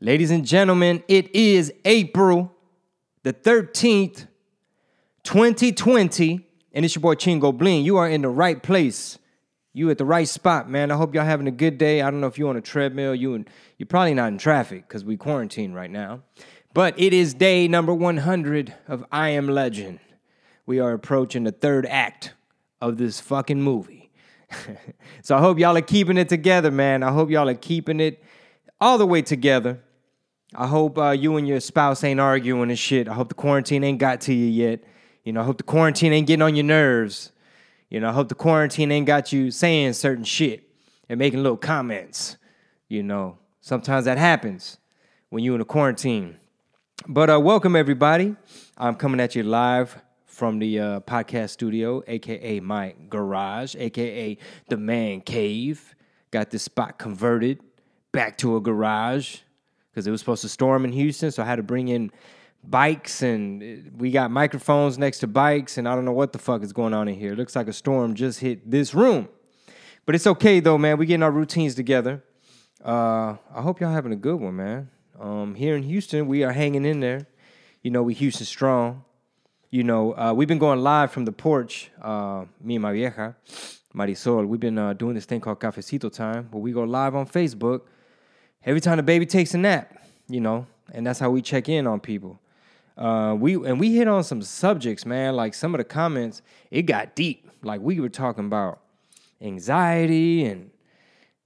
Ladies and gentlemen, it is April the 13th, 2020, and it's your boy Chingo Bling. You are in the right place. You at the right spot, man. I hope y'all having a good day. I don't know if you're on a treadmill. You you're probably not in traffic because we quarantine right now. But it is day number 100 of I Am Legend. We are approaching the third act of this fucking movie. so I hope y'all are keeping it together, man. I hope y'all are keeping it all the way together. I hope uh, you and your spouse ain't arguing and shit. I hope the quarantine ain't got to you yet. You know, I hope the quarantine ain't getting on your nerves. You know, I hope the quarantine ain't got you saying certain shit and making little comments. You know, sometimes that happens when you're in a quarantine. But uh, welcome everybody. I'm coming at you live from the uh, podcast studio, aka my garage, aka the man cave. Got this spot converted back to a garage because it was supposed to storm in Houston, so I had to bring in bikes and we got microphones next to bikes and I don't know what the fuck is going on in here. It looks like a storm just hit this room. But it's okay though, man. We're getting our routines together. Uh, I hope y'all having a good one, man. Um, here in Houston, we are hanging in there. You know, we Houston strong. You know, uh, we've been going live from the porch. Uh, me and my vieja, Marisol. We've been uh, doing this thing called Cafecito Time, where we go live on Facebook every time the baby takes a nap. You know, and that's how we check in on people. Uh, we and we hit on some subjects, man. Like some of the comments, it got deep. Like we were talking about anxiety and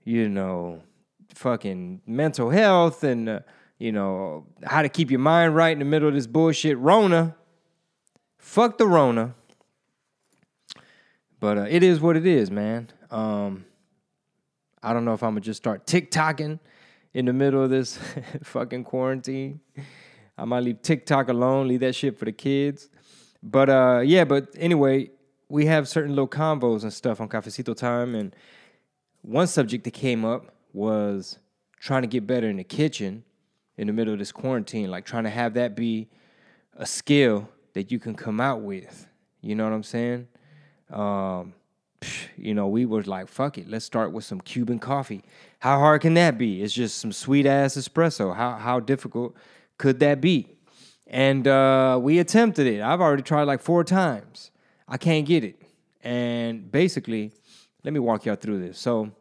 you know, fucking mental health and uh, you know how to keep your mind right in the middle of this bullshit. Rona, fuck the Rona. But uh, it is what it is, man. Um, I don't know if I'm gonna just start TikToking in the middle of this fucking quarantine. I might leave TikTok alone, leave that shit for the kids. But uh, yeah, but anyway, we have certain little combos and stuff on Cafecito Time. And one subject that came up was trying to get better in the kitchen in the middle of this quarantine, like trying to have that be a skill that you can come out with. You know what I'm saying? Um, you know, we were like, fuck it, let's start with some Cuban coffee. How hard can that be? It's just some sweet ass espresso. How how difficult could that be? And uh, we attempted it. I've already tried like four times. I can't get it. And basically, let me walk y'all through this. So,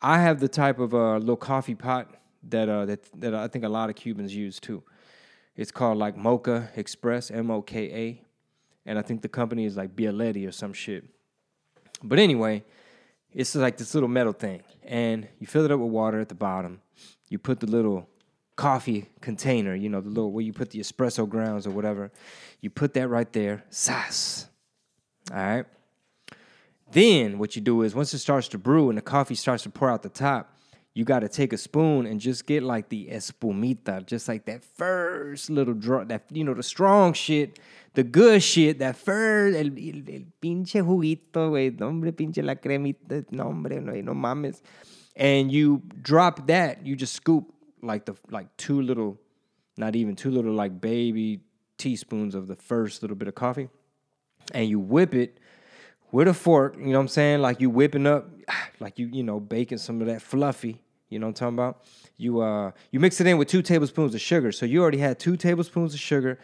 I have the type of uh, little coffee pot that uh, that that I think a lot of Cubans use too. It's called like Moka Express, M O K A, and I think the company is like Bialetti or some shit. But anyway, it's like this little metal thing, and you fill it up with water at the bottom. You put the little coffee container, you know, the little where you put the espresso grounds or whatever. You put that right there, sas. All right. Then what you do is once it starts to brew and the coffee starts to pour out the top, you got to take a spoon and just get like the espumita, just like that first little drop, that you know the strong shit, the good shit, that first el, el, el pinche juguito, güey, nombre pinche la cremita, nombre, no, no mames, and you drop that, you just scoop like the like two little, not even two little like baby teaspoons of the first little bit of coffee, and you whip it with a fork. You know what I'm saying? Like you whipping up, like you you know baking some of that fluffy. You know what I'm talking about? You uh you mix it in with two tablespoons of sugar. So you already had two tablespoons of sugar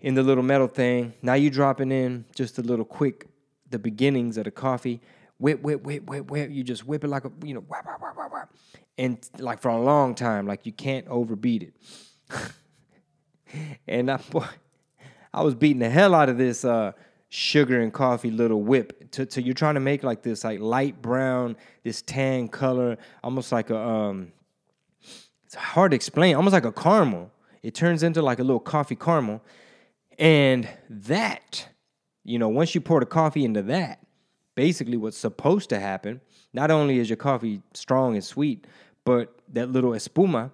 in the little metal thing. Now you dropping in just a little quick the beginnings of the coffee. Whip, whip, whip, whip, whip. You just whip it like a you know, whap, whap, whap, whap, and like for a long time, like you can't overbeat it. and I, boy, I was beating the hell out of this uh, sugar and coffee little whip. To, to you're trying to make like this like light brown, this tan color, almost like a um. It's hard to explain. Almost like a caramel. It turns into like a little coffee caramel, and that, you know, once you pour the coffee into that, basically what's supposed to happen. Not only is your coffee strong and sweet, but that little espuma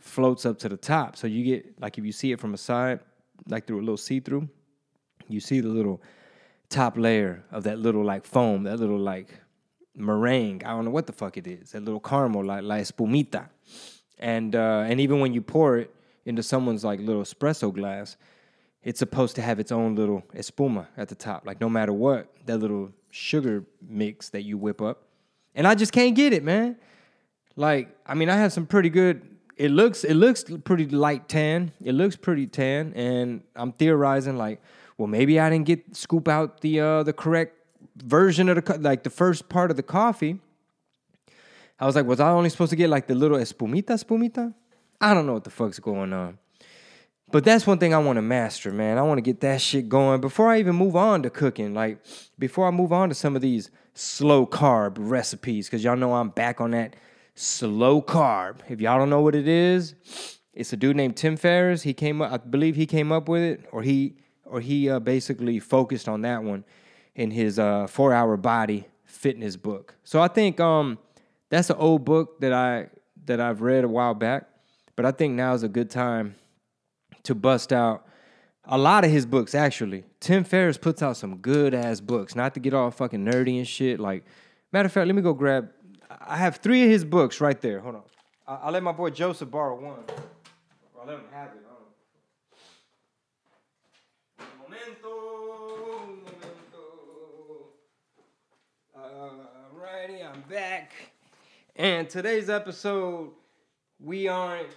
floats up to the top. So you get like if you see it from a side, like through a little see-through, you see the little top layer of that little like foam, that little like meringue. I don't know what the fuck it is. That little caramel, like la espumita. And uh, and even when you pour it into someone's like little espresso glass, it's supposed to have its own little espuma at the top. Like no matter what, that little sugar mix that you whip up. And I just can't get it, man. Like, I mean, I have some pretty good it looks it looks pretty light tan. It looks pretty tan, and I'm theorizing like, well, maybe I didn't get scoop out the uh, the correct version of the co- like the first part of the coffee. I was like, was I only supposed to get like the little espumita espumita? I don't know what the fuck's going on. But that's one thing I want to master, man. I want to get that shit going before I even move on to cooking. Like before I move on to some of these slow carb recipes, because y'all know I'm back on that slow carb. If y'all don't know what it is, it's a dude named Tim Ferriss. He came up, I believe he came up with it, or he or he uh, basically focused on that one in his uh, four hour body fitness book. So I think um, that's an old book that I that I've read a while back, but I think now is a good time to bust out a lot of his books actually. Tim Ferriss puts out some good ass books. Not to get all fucking nerdy and shit. Like, matter of fact, let me go grab. I have three of his books right there. Hold on. I- I'll let my boy Joseph borrow one. I'll let him have it. Back. And today's episode, we aren't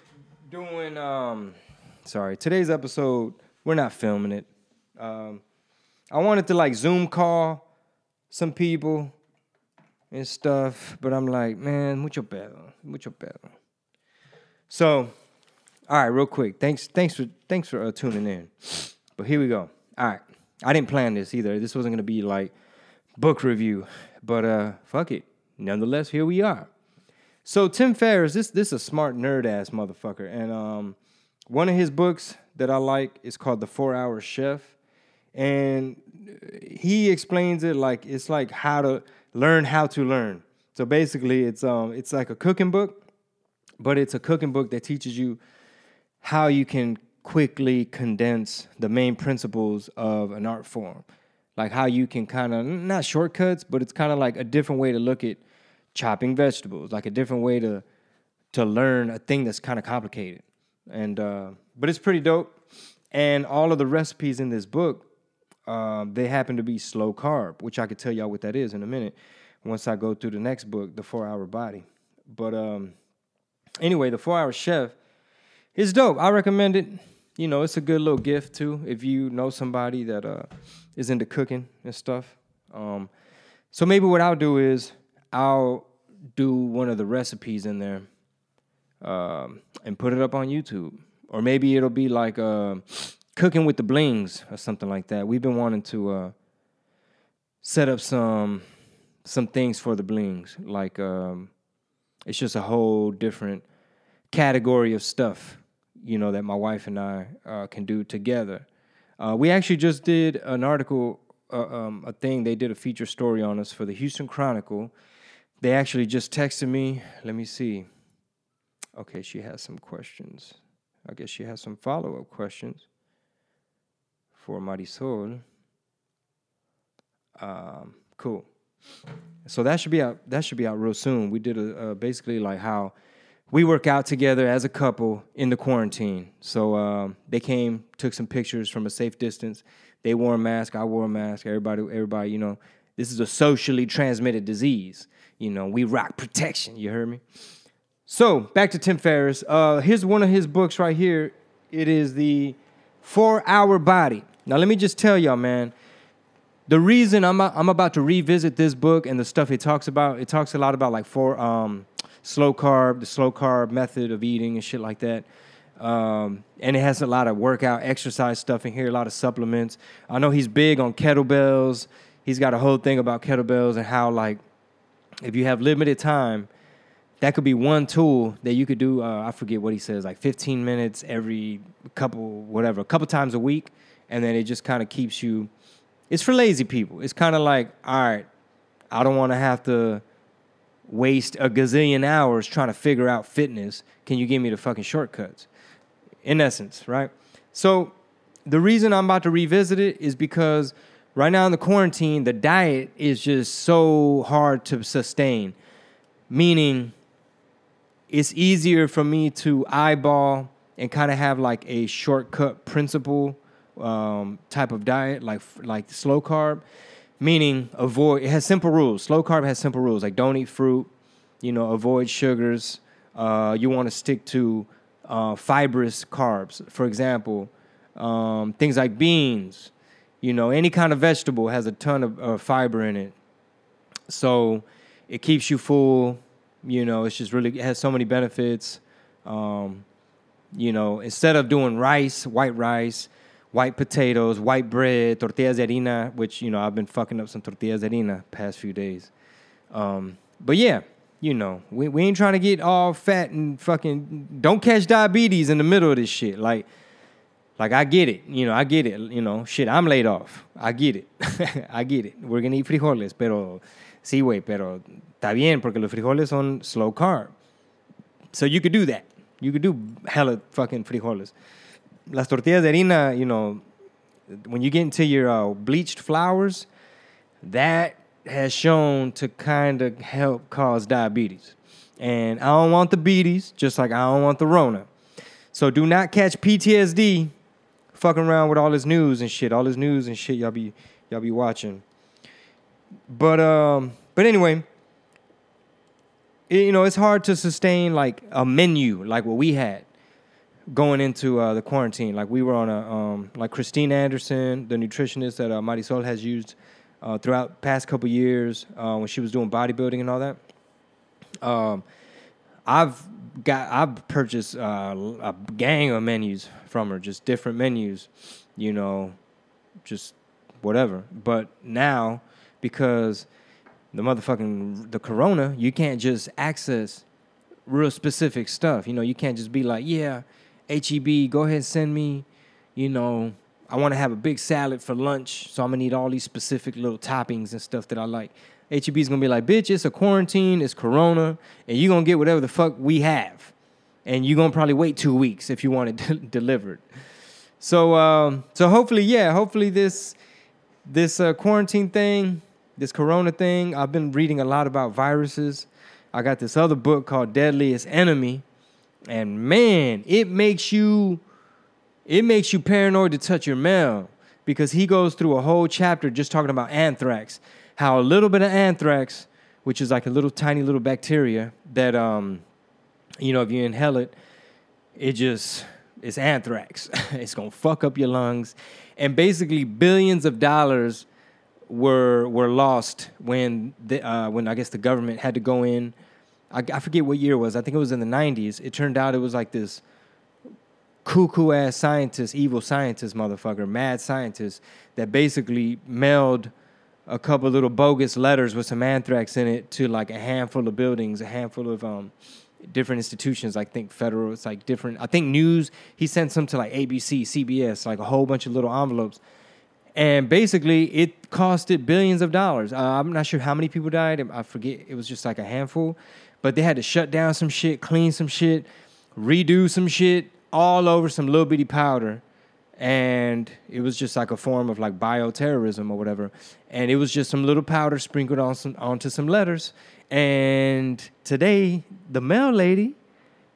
doing um sorry, today's episode, we're not filming it. Um I wanted to like Zoom call some people and stuff, but I'm like, man, mucho pedo, mucho pedo. So, all right, real quick. Thanks, thanks for thanks for uh, tuning in. But here we go. All right, I didn't plan this either. This wasn't gonna be like book review, but uh, fuck it. Nonetheless, here we are. So Tim Ferriss, this this is a smart nerd ass motherfucker, and um, one of his books that I like is called The Four Hour Chef, and he explains it like it's like how to learn how to learn. So basically, it's um it's like a cooking book, but it's a cooking book that teaches you how you can quickly condense the main principles of an art form. Like how you can kind of not shortcuts, but it's kind of like a different way to look at chopping vegetables, like a different way to to learn a thing that's kind of complicated. And uh, but it's pretty dope. And all of the recipes in this book, um, they happen to be slow carb, which I could tell y'all what that is in a minute once I go through the next book, The Four Hour Body. But um, anyway, The Four Hour Chef is dope. I recommend it. You know, it's a good little gift too if you know somebody that uh, is into cooking and stuff. Um, so maybe what I'll do is I'll do one of the recipes in there um, and put it up on YouTube, or maybe it'll be like uh, cooking with the blings or something like that. We've been wanting to uh, set up some some things for the blings, like um, it's just a whole different category of stuff, you know, that my wife and I uh, can do together. Uh, we actually just did an article, uh, um, a thing. They did a feature story on us for the Houston Chronicle. They actually just texted me. Let me see. Okay, she has some questions. I guess she has some follow up questions for Marisol. Um, cool. So that should be out. That should be out real soon. We did a uh, basically like how we work out together as a couple in the quarantine. So um, they came, took some pictures from a safe distance. They wore a mask. I wore a mask. Everybody, everybody, you know, this is a socially transmitted disease. You know, we rock protection. You heard me. So back to Tim Ferriss. Uh, here's one of his books right here. It is the Four Hour Body. Now let me just tell y'all, man. The reason I'm I'm about to revisit this book and the stuff it talks about, it talks a lot about like four um, slow carb, the slow carb method of eating and shit like that. Um, and it has a lot of workout, exercise stuff in here, a lot of supplements. I know he's big on kettlebells. He's got a whole thing about kettlebells and how like if you have limited time, that could be one tool that you could do. Uh, I forget what he says, like 15 minutes every couple, whatever, a couple times a week, and then it just kind of keeps you. It's for lazy people. It's kind of like, all right, I don't want to have to waste a gazillion hours trying to figure out fitness. Can you give me the fucking shortcuts? In essence, right? So the reason I'm about to revisit it is because right now in the quarantine, the diet is just so hard to sustain. Meaning, it's easier for me to eyeball and kind of have like a shortcut principle um, type of diet, like like slow carb. Meaning, avoid. It has simple rules. Slow carb has simple rules, like don't eat fruit. You know, avoid sugars. Uh, you want to stick to uh, fibrous carbs. For example, um, things like beans. You know, any kind of vegetable has a ton of uh, fiber in it, so it keeps you full. You know, it's just really it has so many benefits. Um, you know, instead of doing rice, white rice, white potatoes, white bread, tortillas de harina, which you know I've been fucking up some tortillas de harina past few days. Um, but yeah, you know, we, we ain't trying to get all fat and fucking don't catch diabetes in the middle of this shit. Like, like I get it, you know, I get it, you know, shit, I'm laid off. I get it. I get it. We're gonna eat frijoles, pero sí, güey, pero está bien porque los frijoles son slow carb. So you could do that. You could do hella fucking frijoles. Las tortillas de harina, you know, when you get into your uh, bleached flours, that has shown to kind of help cause diabetes. And I don't want the beaties, just like I don't want the Rona. So do not catch PTSD fucking around with all this news and shit, all this news and shit y'all be y'all be watching. But um but anyway, it, you know, it's hard to sustain like a menu like what we had going into uh, the quarantine. Like we were on a um, like Christine Anderson, the nutritionist that uh, Marisol has used uh, throughout past couple years uh, when she was doing bodybuilding and all that. Um, I've got I've purchased uh, a gang of menus from her, just different menus, you know, just whatever. But now because the motherfucking the corona, you can't just access real specific stuff. You know, you can't just be like, yeah, HEB, go ahead and send me, you know, I want to have a big salad for lunch, so I'm gonna need all these specific little toppings and stuff that I like. HEB is gonna be like, bitch, it's a quarantine, it's Corona, and you're gonna get whatever the fuck we have, and you're gonna probably wait two weeks if you want it delivered. So, um, so hopefully, yeah, hopefully this this uh, quarantine thing, this Corona thing. I've been reading a lot about viruses. I got this other book called Deadliest Enemy, and man, it makes you it makes you paranoid to touch your mail because he goes through a whole chapter just talking about anthrax. How a little bit of anthrax, which is like a little tiny little bacteria that um, you know, if you inhale it, it just it's anthrax. it's gonna fuck up your lungs, and basically billions of dollars were were lost when the uh, when I guess the government had to go in. I, I forget what year it was. I think it was in the '90s. It turned out it was like this cuckoo ass scientist, evil scientist, motherfucker, mad scientist that basically mailed a couple little bogus letters with some anthrax in it to like a handful of buildings, a handful of um, different institutions. I think federal, it's like different. I think news. He sent some to like ABC, CBS, like a whole bunch of little envelopes. And basically, it costed billions of dollars. Uh, I'm not sure how many people died. I forget. It was just like a handful. But they had to shut down some shit, clean some shit, redo some shit, all over some little bitty powder and it was just like a form of like bioterrorism or whatever. And it was just some little powder sprinkled on some onto some letters. And today, the mail lady,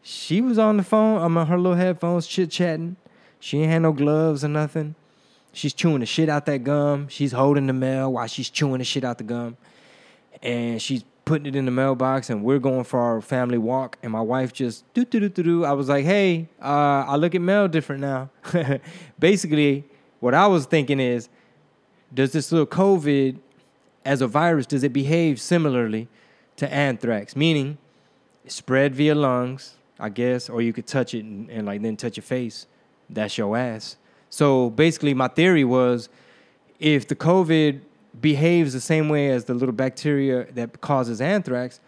she was on the phone, on her little headphones, chit chatting. She ain't had no gloves or nothing. She's chewing the shit out that gum. She's holding the mail while she's chewing the shit out the gum. And she's putting it in the mailbox and we're going for our family walk and my wife just do do do do do. I was like, hey, uh, I look at mail different now. Basically, what I was thinking is, does this little COVID as a virus, does it behave similarly to anthrax? Meaning spread via lungs, I guess, or you could touch it and, and like then touch your face. That's your ass. So basically my theory was if the COVID behaves the same way as the little bacteria that causes anthrax,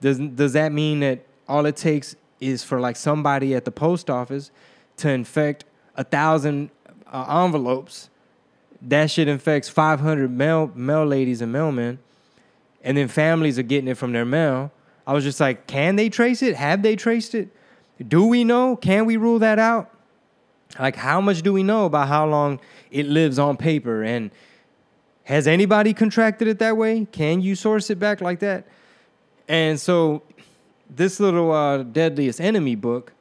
does does that mean that all it takes is for like somebody at the post office to infect a thousand uh, envelopes? That shit infects 500 mail mail ladies and mailmen, and then families are getting it from their mail. I was just like, can they trace it? Have they traced it? Do we know? Can we rule that out? Like, how much do we know about how long it lives on paper and has anybody contracted it that way? Can you source it back like that? And so, this little uh, Deadliest Enemy book,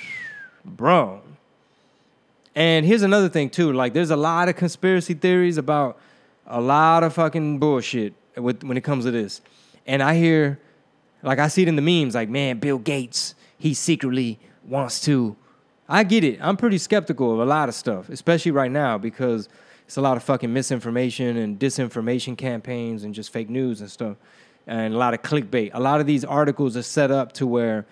bro. And here's another thing, too. Like, there's a lot of conspiracy theories about a lot of fucking bullshit with, when it comes to this. And I hear Like I see it in the memes, like, man, Bill Gates, he secretly wants to. I get it. I'm pretty skeptical of a lot of stuff, especially right now, because it's a lot of fucking misinformation and disinformation campaigns and just fake news and stuff. And a lot of clickbait. A lot of these articles are set up to where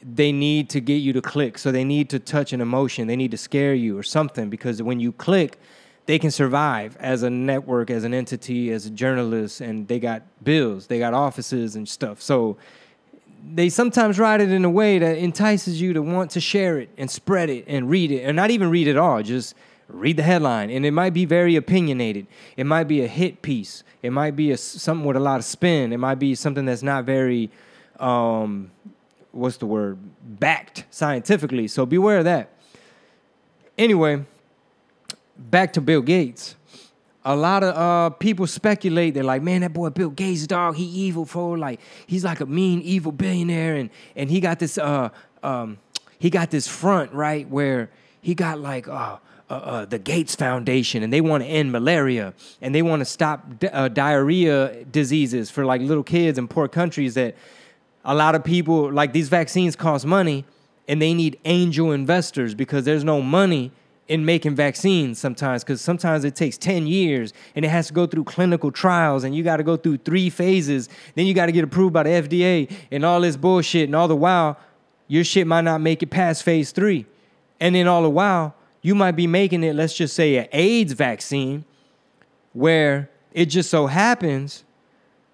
they need to get you to click. So they need to touch an emotion. They need to scare you or something because when you click, they can survive as a network, as an entity, as a journalist, and they got bills, they got offices and stuff. So they sometimes write it in a way that entices you to want to share it and spread it and read it, and not even read it all, just read the headline. And it might be very opinionated. It might be a hit piece. It might be a, something with a lot of spin. It might be something that's not very, um, what's the word, backed scientifically. So beware of that. Anyway, back to Bill Gates. A lot of uh, people speculate. They're like, man, that boy Bill Gates, dog, he evil for like he's like a mean, evil billionaire, and and he got this uh um he got this front right where he got like uh. Uh, uh, the Gates Foundation, and they want to end malaria, and they want to stop di- uh, diarrhea diseases for like little kids in poor countries. That a lot of people like these vaccines cost money, and they need angel investors because there's no money in making vaccines sometimes because sometimes it takes 10 years and it has to go through clinical trials and you got to go through three phases then you got to get approved by the fda and all this bullshit and all the while your shit might not make it past phase three and then all the while you might be making it let's just say an aids vaccine where it just so happens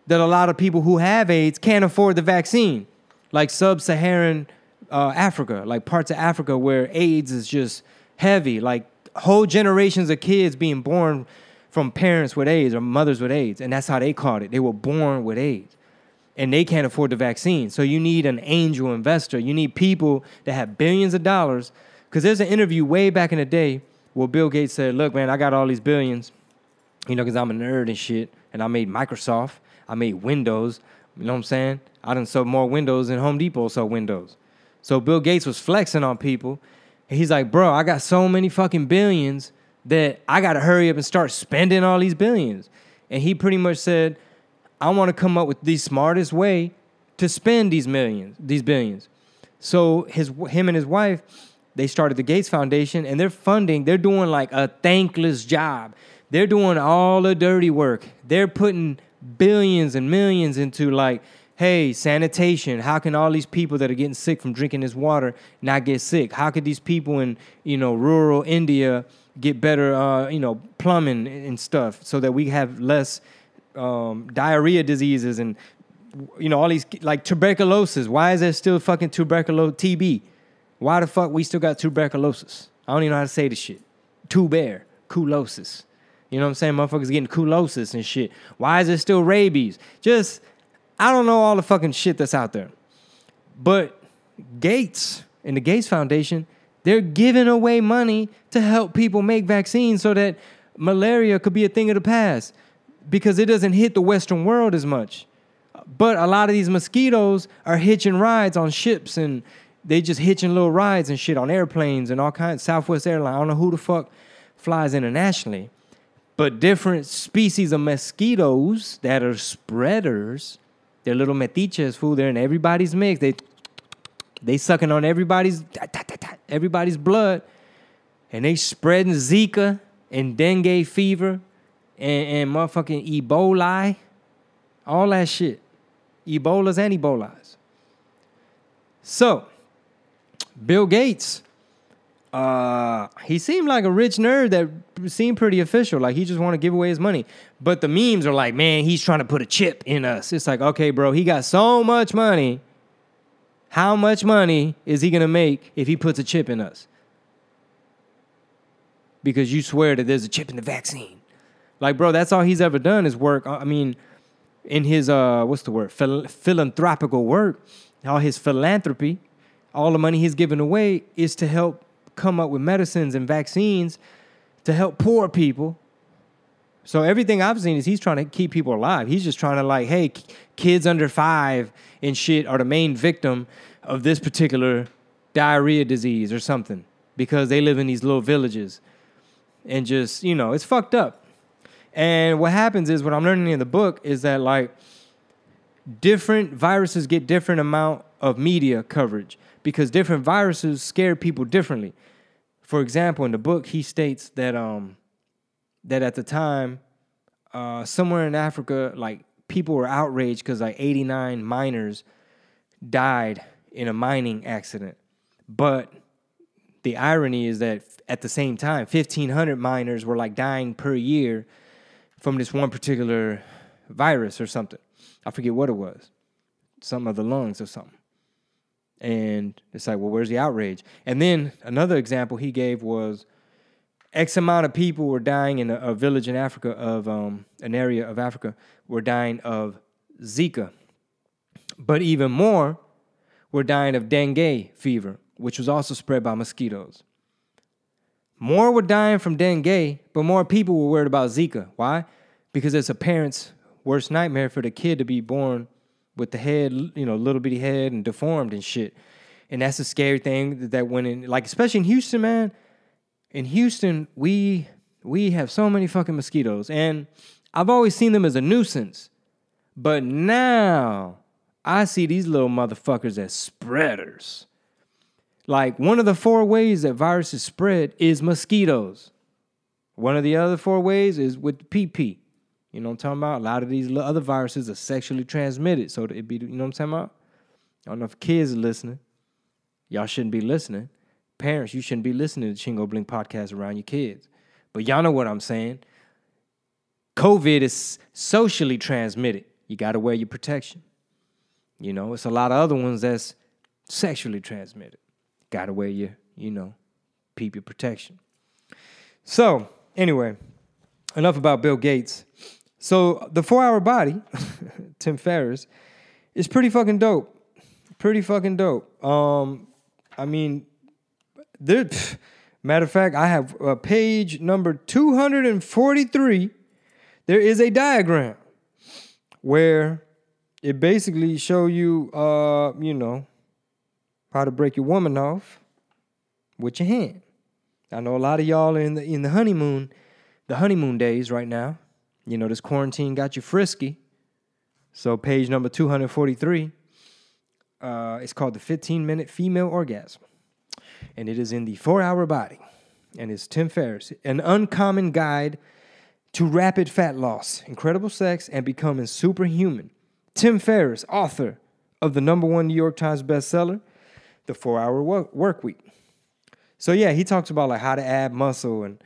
that a lot of people who have aids can't afford the vaccine like sub-saharan uh, africa like parts of africa where aids is just heavy, like whole generations of kids being born from parents with AIDS or mothers with AIDS, and that's how they caught it. They were born with AIDS, and they can't afford the vaccine. So you need an angel investor. You need people that have billions of dollars. Because there's an interview way back in the day where Bill Gates said, "Look, man, I got all these billions, you know, because I'm a nerd and shit, and I made Microsoft, I made Windows. You know what I'm saying? I done sold more Windows than Home Depot sold Windows. So Bill Gates was flexing on people, he's like, bro, I got so many fucking billions that I got to hurry up and start spending all these billions. And he pretty much said, I want to come up with the smartest way to spend these millions, these billions. So his him and his wife, they started the Gates Foundation and they're funding, they're doing like a thankless job. They're doing all the dirty work. They're putting billions and millions into like hey, sanitation. How can all these people that are getting sick from drinking this water not get sick? How could these people in you know rural India get better, uh, you know, plumbing and stuff, so that we have less um, diarrhea diseases and you know all these like tuberculosis. Why is there still fucking tuberculosis TB? Why the fuck we still got tuberculosis? I don't even know how to say this shit. Tuberculosis. You know what I'm saying? Motherfuckers getting culosis and shit. Why is there still rabies? Just I don't know all the fucking shit that's out there. But Gates and the Gates Foundation, they're giving away money to help people make vaccines so that malaria could be a thing of the past because it doesn't hit the Western world as much. But a lot of these mosquitoes are hitching rides on ships and they just hitching little rides and shit on airplanes and all kinds. Southwest Airlines, I don't know who the fuck flies internationally. But different species of mosquitoes that are spreaders they're little metiches, fool. They're in everybody's mix. They they sucking on everybody's everybody's blood, and they spreading Zika and dengue fever and, and motherfucking Ebola, all that shit. Ebolas and Ebolas. So, Bill Gates uh, he seemed like a rich nerd that seemed pretty official. Like he just want to give away his money. But the memes are like, man, he's trying to put a chip in us. It's like, okay, bro, he got so much money. How much money is he gonna make if he puts a chip in us? Because you swear that there's a chip in the vaccine. Like, bro, that's all he's ever done is work. I mean, in his uh, what's the word? Phil- philanthropical work, all his philanthropy, all the money he's given away is to help come up with medicines and vaccines to help poor people. So everything I've seen is he's trying to keep people alive. He's just trying to like, hey, kids under five and shit are the main victim of this particular diarrhea disease or something because they live in these little villages and just you know it's fucked up. And what happens is what I'm learning in the book is that like different viruses get different amount of media coverage because different viruses scare people differently. For example, in the book, he states that um that at the time, uh, somewhere in Africa, like people were outraged because like 89 miners died in a mining accident. But the irony is that at the same time, 1,500 miners were like dying per year from this one particular virus or something. I forget what it was, some of the lungs or something. And it's like, well, where's the outrage? And then another example he gave was X amount of people were dying in a, a village in Africa of um, an area of Africa were dying of Zika. But even more were dying of dengue fever, which was also spread by mosquitoes. More were dying from dengue, but more people were worried about Zika. Why? Because it's a parent's worst nightmare for the kid to be born with the head, you know, little bitty head and deformed and shit. And that's a scary thing that when in like especially in Houston, man. In Houston, we we have so many fucking mosquitoes. And I've always seen them as a nuisance. But now I see these little motherfuckers as spreaders. Like one of the four ways that viruses spread is mosquitoes. One of the other four ways is with PP. You know what I'm talking about? A lot of these other viruses are sexually transmitted. So it be, you know what I'm talking about? I don't know if kids are listening. Y'all shouldn't be listening. Parents, you shouldn't be listening to Chingo Bling podcast around your kids. But y'all know what I'm saying. COVID is socially transmitted. You got to wear your protection. You know, it's a lot of other ones that's sexually transmitted. Got to wear your, you know, peep your protection. So, anyway, enough about Bill Gates. So the four hour body, Tim Ferriss, is pretty fucking dope. Pretty fucking dope. Um, I mean, there. Matter of fact, I have a page number 243. There is a diagram where it basically show you, uh, you know, how to break your woman off with your hand. I know a lot of y'all are in the in the honeymoon, the honeymoon days right now. You know, this quarantine got you frisky. So, page number 243, uh, it's called the 15 minute female orgasm. And it is in the four hour body. And it's Tim Ferriss, an uncommon guide to rapid fat loss, incredible sex, and becoming superhuman. Tim Ferriss, author of the number one New York Times bestseller, The Four Hour Work Week. So, yeah, he talks about like how to add muscle. And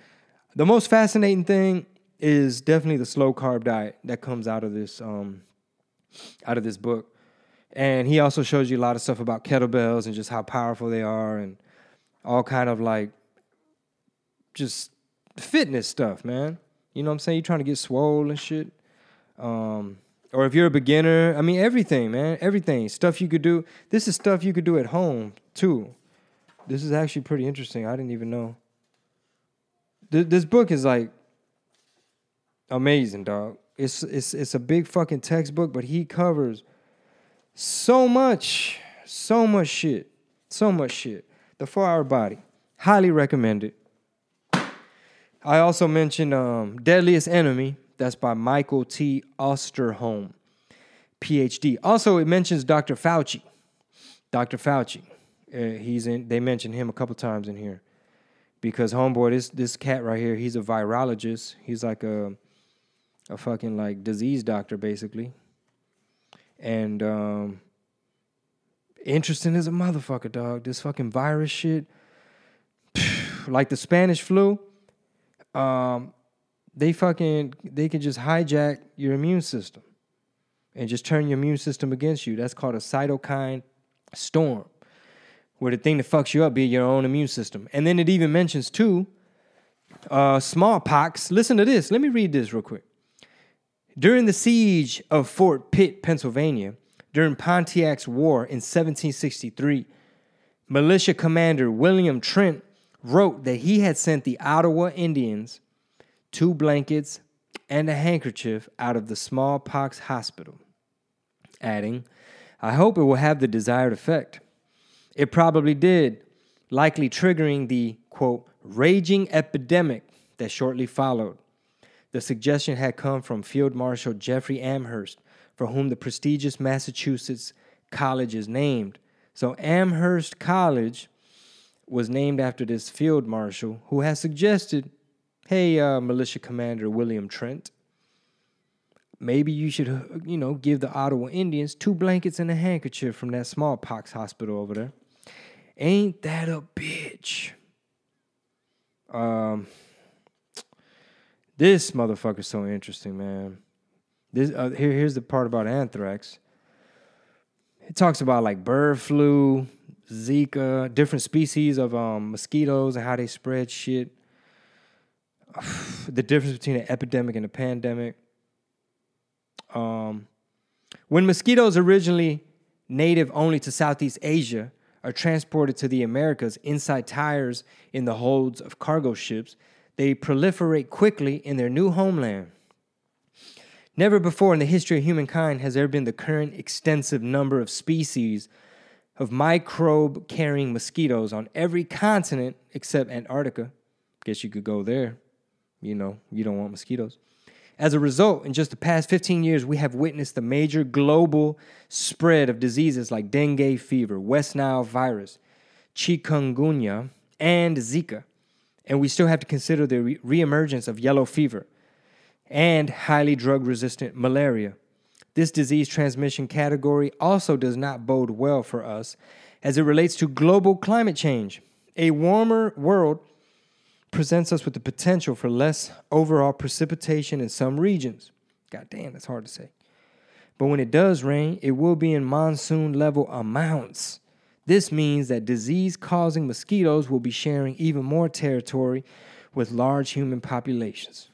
the most fascinating thing is definitely the slow carb diet that comes out of this um, out of this book. And he also shows you a lot of stuff about kettlebells and just how powerful they are and all kind of like just fitness stuff, man. You know what I'm saying? You're trying to get swole and shit. Um, or if you're a beginner, I mean everything, man. Everything. Stuff you could do. This is stuff you could do at home too. This is actually pretty interesting. I didn't even know. this book is like amazing, dog. It's it's it's a big fucking textbook, but he covers so much, so much shit, so much shit. The Four Hour Body, highly recommended. I also mentioned um, Deadliest Enemy. That's by Michael T. Osterholm, PhD. Also, it mentions Dr. Fauci. Dr. Fauci. Uh, he's in. They mentioned him a couple times in here because homeboy, this this cat right here, he's a virologist. He's like a a fucking like disease doctor basically. And um interesting as a motherfucker, dog. This fucking virus shit. like the Spanish flu. Um they fucking they can just hijack your immune system and just turn your immune system against you. That's called a cytokine storm. Where the thing that fucks you up be your own immune system. And then it even mentions too uh, smallpox. Listen to this. Let me read this real quick. During the siege of Fort Pitt, Pennsylvania, during Pontiac's War in 1763, militia commander William Trent wrote that he had sent the Ottawa Indians two blankets and a handkerchief out of the smallpox hospital, adding, I hope it will have the desired effect. It probably did, likely triggering the, quote, raging epidemic that shortly followed. The suggestion had come from Field Marshal Jeffrey Amherst, for whom the prestigious Massachusetts college is named. So Amherst College was named after this field marshal who has suggested, hey, uh, militia commander William Trent, maybe you should, you know, give the Ottawa Indians two blankets and a handkerchief from that smallpox hospital over there. Ain't that a bitch? Um, this motherfucker's so interesting, man. This uh, here, here's the part about anthrax. It talks about like bird flu, Zika, different species of um, mosquitoes and how they spread shit. the difference between an epidemic and a pandemic. Um, when mosquitoes originally native only to Southeast Asia are transported to the Americas inside tires in the holds of cargo ships, they proliferate quickly in their new homeland. Never before in the history of humankind has there been the current extensive number of species of microbe carrying mosquitoes on every continent except Antarctica. Guess you could go there. You know, you don't want mosquitoes. As a result, in just the past 15 years, we have witnessed the major global spread of diseases like dengue fever, West Nile virus, chikungunya, and Zika. And we still have to consider the re- reemergence of yellow fever and highly drug resistant malaria. This disease transmission category also does not bode well for us as it relates to global climate change. A warmer world presents us with the potential for less overall precipitation in some regions. God damn, that's hard to say. But when it does rain, it will be in monsoon level amounts. This means that disease causing mosquitoes will be sharing even more territory with large human populations.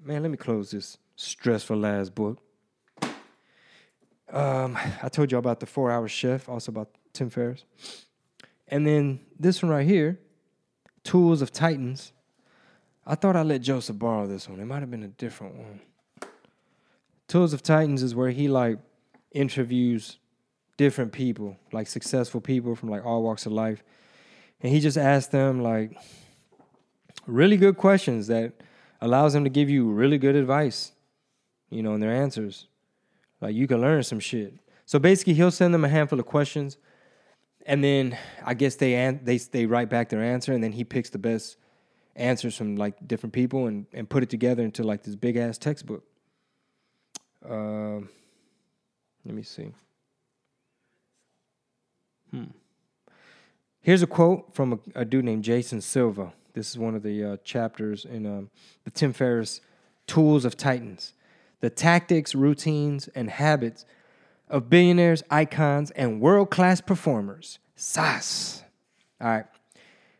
Man, let me close this stressful last book. Um, I told you about the four hour chef, also about Tim Ferriss. And then this one right here, Tools of Titans. I thought I let Joseph borrow this one. It might have been a different one. Tools of Titans is where he like interviews different people, like successful people from like all walks of life. And he just asks them like really good questions that allows them to give you really good advice, you know, in their answers. Like you can learn some shit. So basically he'll send them a handful of questions and then I guess they an- they they write back their answer and then he picks the best answers from like different people and, and put it together into like this big ass textbook. Um, let me see. Hmm. Here's a quote from a, a, dude named Jason Silva. This is one of the uh, chapters in um, the Tim Ferriss Tools of Titans. The tactics, routines, and habits of billionaires, icons, and world class performers. SAS. All right.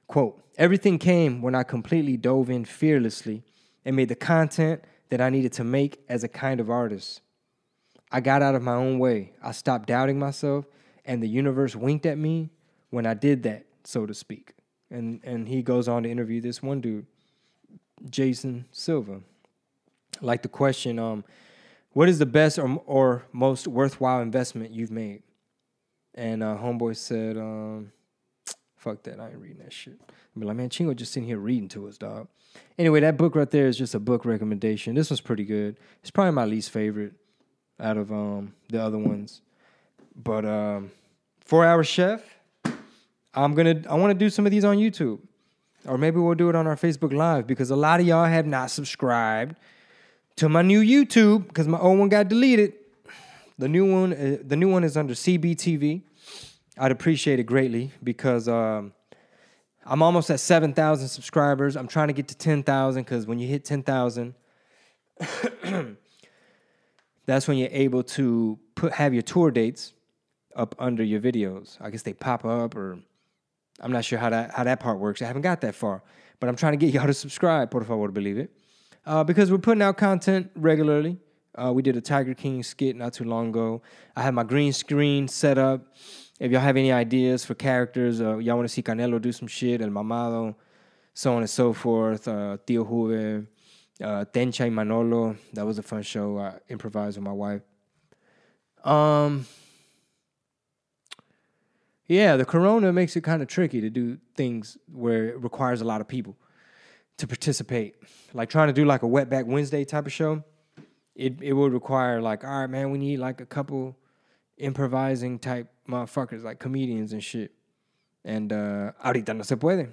Quote Everything came when I completely dove in fearlessly and made the content that I needed to make as a kind of artist. I got out of my own way. I stopped doubting myself, and the universe winked at me when I did that, so to speak. And and he goes on to interview this one dude, Jason Silva. Like the question, um, what is the best or, or most worthwhile investment you've made? And uh, homeboy said, um, fuck that, I ain't reading that shit. Be like, man, Chingo just sitting here reading to us, dog. Anyway, that book right there is just a book recommendation. This one's pretty good. It's probably my least favorite out of um, the other ones. But um, Four Hour Chef, I'm gonna I want to do some of these on YouTube, or maybe we'll do it on our Facebook Live because a lot of y'all have not subscribed to my new YouTube because my old one got deleted. The new one, uh, the new one is under CBTV. I'd appreciate it greatly because um, I'm almost at 7,000 subscribers. I'm trying to get to 10,000 because when you hit 10,000, that's when you're able to put have your tour dates up under your videos. I guess they pop up, or I'm not sure how that how that part works. I haven't got that far, but I'm trying to get y'all to subscribe. Por favor, believe it, uh, because we're putting out content regularly. Uh, we did a Tiger King skit not too long ago. I have my green screen set up. If y'all have any ideas for characters, uh, y'all want to see Canelo do some shit, El Mamado, so on and so forth, uh, Tio Juve, uh, Tencha y Manolo. That was a fun show. I improvised with my wife. Um, yeah, the corona makes it kind of tricky to do things where it requires a lot of people to participate. Like trying to do like a wetback Wednesday type of show it it would require like, all right, man, we need like a couple improvising type motherfuckers, like comedians and shit. And uh, ahorita no se puede.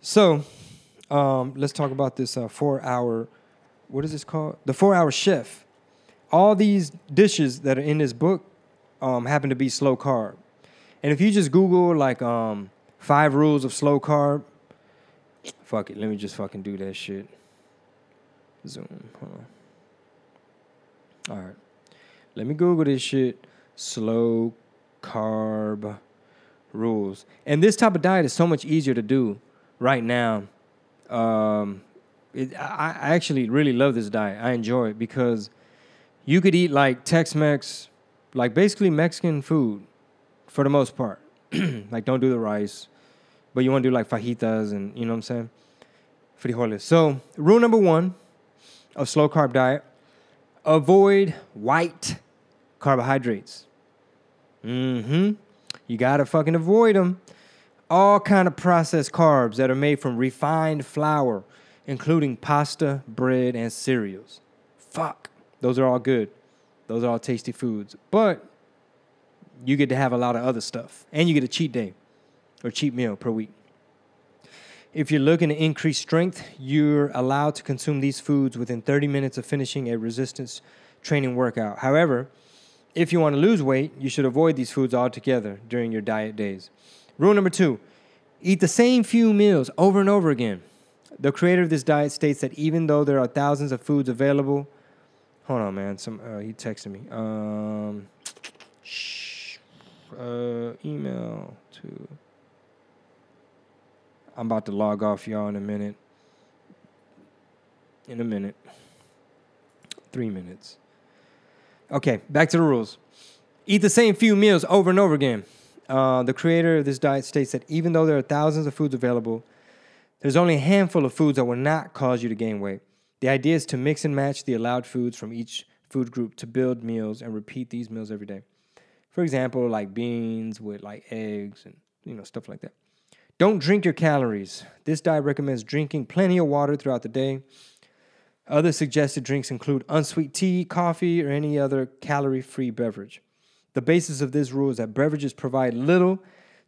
So, um, let's talk about this uh, four hour, what is this called? The four hour chef. All these dishes that are in this book um, happen to be slow carb. And if you just Google like um, five rules of slow carb, fuck it, let me just fucking do that shit. Zoom. All right. Let me Google this shit. Slow carb rules. And this type of diet is so much easier to do right now. Um, it, I, I actually really love this diet. I enjoy it because you could eat like Tex Mex, like basically Mexican food for the most part. like, don't do the rice, but you want to do like fajitas and you know what I'm saying? Frijoles. So, rule number one of slow carb diet avoid white carbohydrates. Mm-hmm. You gotta fucking avoid them. All kind of processed carbs that are made from refined flour, including pasta, bread, and cereals. Fuck. Those are all good. Those are all tasty foods. But you get to have a lot of other stuff. And you get a cheat day or cheat meal per week. If you're looking to increase strength, you're allowed to consume these foods within 30 minutes of finishing a resistance training workout. However, if you want to lose weight, you should avoid these foods altogether during your diet days. Rule number two eat the same few meals over and over again. The creator of this diet states that even though there are thousands of foods available, hold on, man. Some uh, he texted me. Um, shh, uh, email to. I'm about to log off, y'all, in a minute. In a minute. Three minutes. Okay, back to the rules. Eat the same few meals over and over again. Uh, the creator of this diet states that even though there are thousands of foods available, there's only a handful of foods that will not cause you to gain weight. The idea is to mix and match the allowed foods from each food group to build meals and repeat these meals every day. For example, like beans with like eggs and you know stuff like that. Don't drink your calories. This diet recommends drinking plenty of water throughout the day. Other suggested drinks include unsweet tea, coffee, or any other calorie free beverage. The basis of this rule is that beverages provide little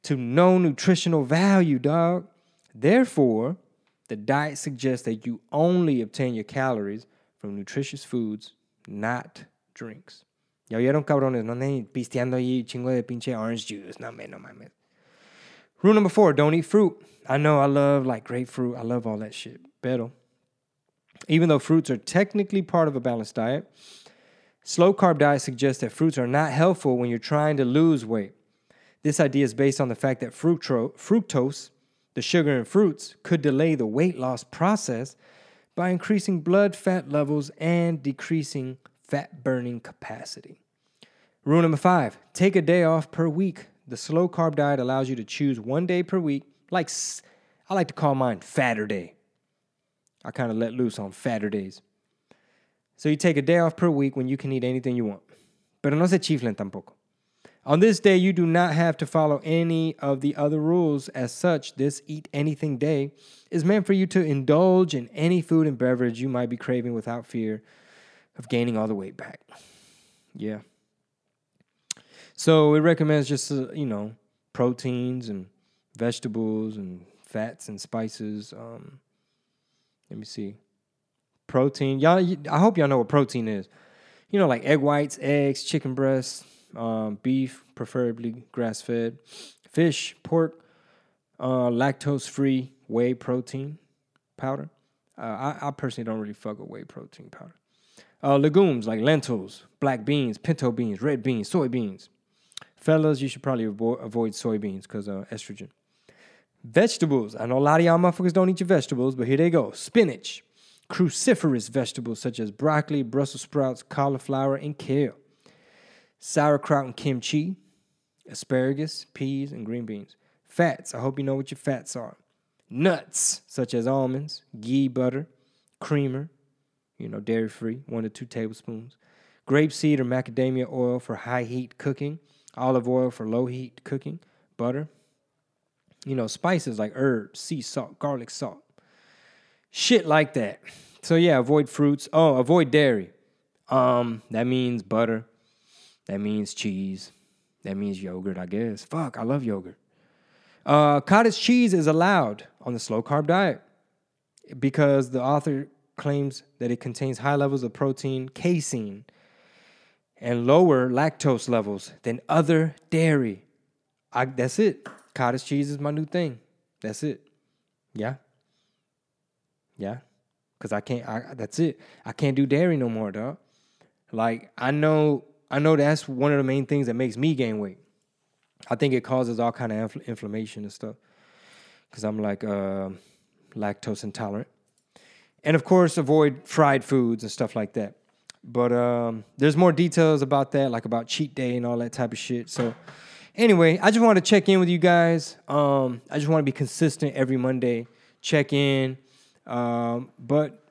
to no nutritional value, dog. Therefore, the diet suggests that you only obtain your calories from nutritious foods, not drinks. Ya vieron, cabrones, no anden pisteando ahí chingo de pinche orange juice. No, man, no mames. Rule number four, don't eat fruit. I know I love like grapefruit. I love all that shit. Pero, even though fruits are technically part of a balanced diet, slow carb diet suggests that fruits are not helpful when you're trying to lose weight. This idea is based on the fact that fructose, fructose, the sugar in fruits, could delay the weight loss process by increasing blood fat levels and decreasing fat burning capacity. Rule number five take a day off per week the slow carb diet allows you to choose one day per week, like I like to call mine fatter day. I kind of let loose on fatter days. So you take a day off per week when you can eat anything you want. Pero no se chiflen tampoco. On this day, you do not have to follow any of the other rules. As such, this Eat Anything Day is meant for you to indulge in any food and beverage you might be craving without fear of gaining all the weight back. Yeah. So it recommends just uh, you know proteins and vegetables and fats and spices. Um, let me see. Protein. Y'all, I hope y'all know what protein is. You know, like egg whites, eggs, chicken breasts, um, beef, preferably grass fed, fish, pork, uh, lactose free whey protein powder. Uh, I, I, personally don't really fuck with whey protein powder. Uh, legumes like lentils, black beans, pinto beans, red beans, soybeans, Fellas, you should probably avo- avoid soybeans because of estrogen. Vegetables. I know a lot of y'all motherfuckers don't eat your vegetables, but here they go. Spinach, cruciferous vegetables such as broccoli, Brussels sprouts, cauliflower, and kale. Sauerkraut and kimchi, asparagus, peas, and green beans. Fats. I hope you know what your fats are. Nuts, such as almonds, ghee butter, creamer, you know, dairy free, one to two tablespoons. Grapeseed or macadamia oil for high heat cooking olive oil for low heat cooking, butter, you know, spices like herbs, sea salt, garlic salt, shit like that. So yeah, avoid fruits. Oh, avoid dairy. Um, that means butter. That means cheese. That means yogurt, I guess. Fuck, I love yogurt. Uh, cottage cheese is allowed on the slow carb diet because the author claims that it contains high levels of protein, casein, and lower lactose levels than other dairy. I, that's it. Cottage cheese is my new thing. That's it. Yeah. Yeah. Cause I can't. I, that's it. I can't do dairy no more, dog. Like I know. I know that's one of the main things that makes me gain weight. I think it causes all kind of infl- inflammation and stuff. Cause I'm like uh, lactose intolerant, and of course avoid fried foods and stuff like that. But um, there's more details about that, like about cheat day and all that type of shit. So anyway, I just want to check in with you guys. Um, I just want to be consistent every Monday. Check in, um, but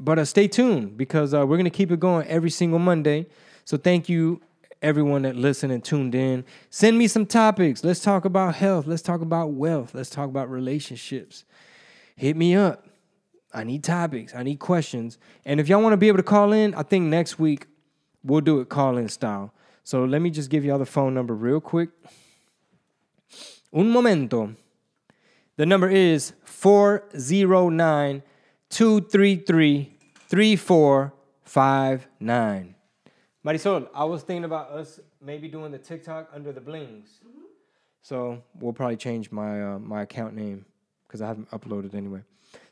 but uh, stay tuned because uh, we're gonna keep it going every single Monday. So thank you everyone that listened and tuned in. Send me some topics. Let's talk about health. Let's talk about wealth. Let's talk about relationships. Hit me up. I need topics. I need questions. And if y'all want to be able to call in, I think next week we'll do it call in style. So let me just give y'all the phone number real quick. Un momento. The number is 409 233 3459. Marisol, I was thinking about us maybe doing the TikTok under the blings. Mm-hmm. So we'll probably change my uh, my account name because I haven't uploaded anyway.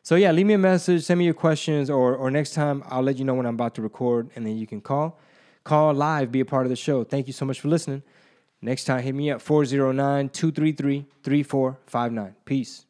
So yeah, leave me a message, send me your questions, or or next time I'll let you know when I'm about to record, and then you can call, call live, be a part of the show. Thank you so much for listening. Next time, hit me up 409 233 3459. Peace.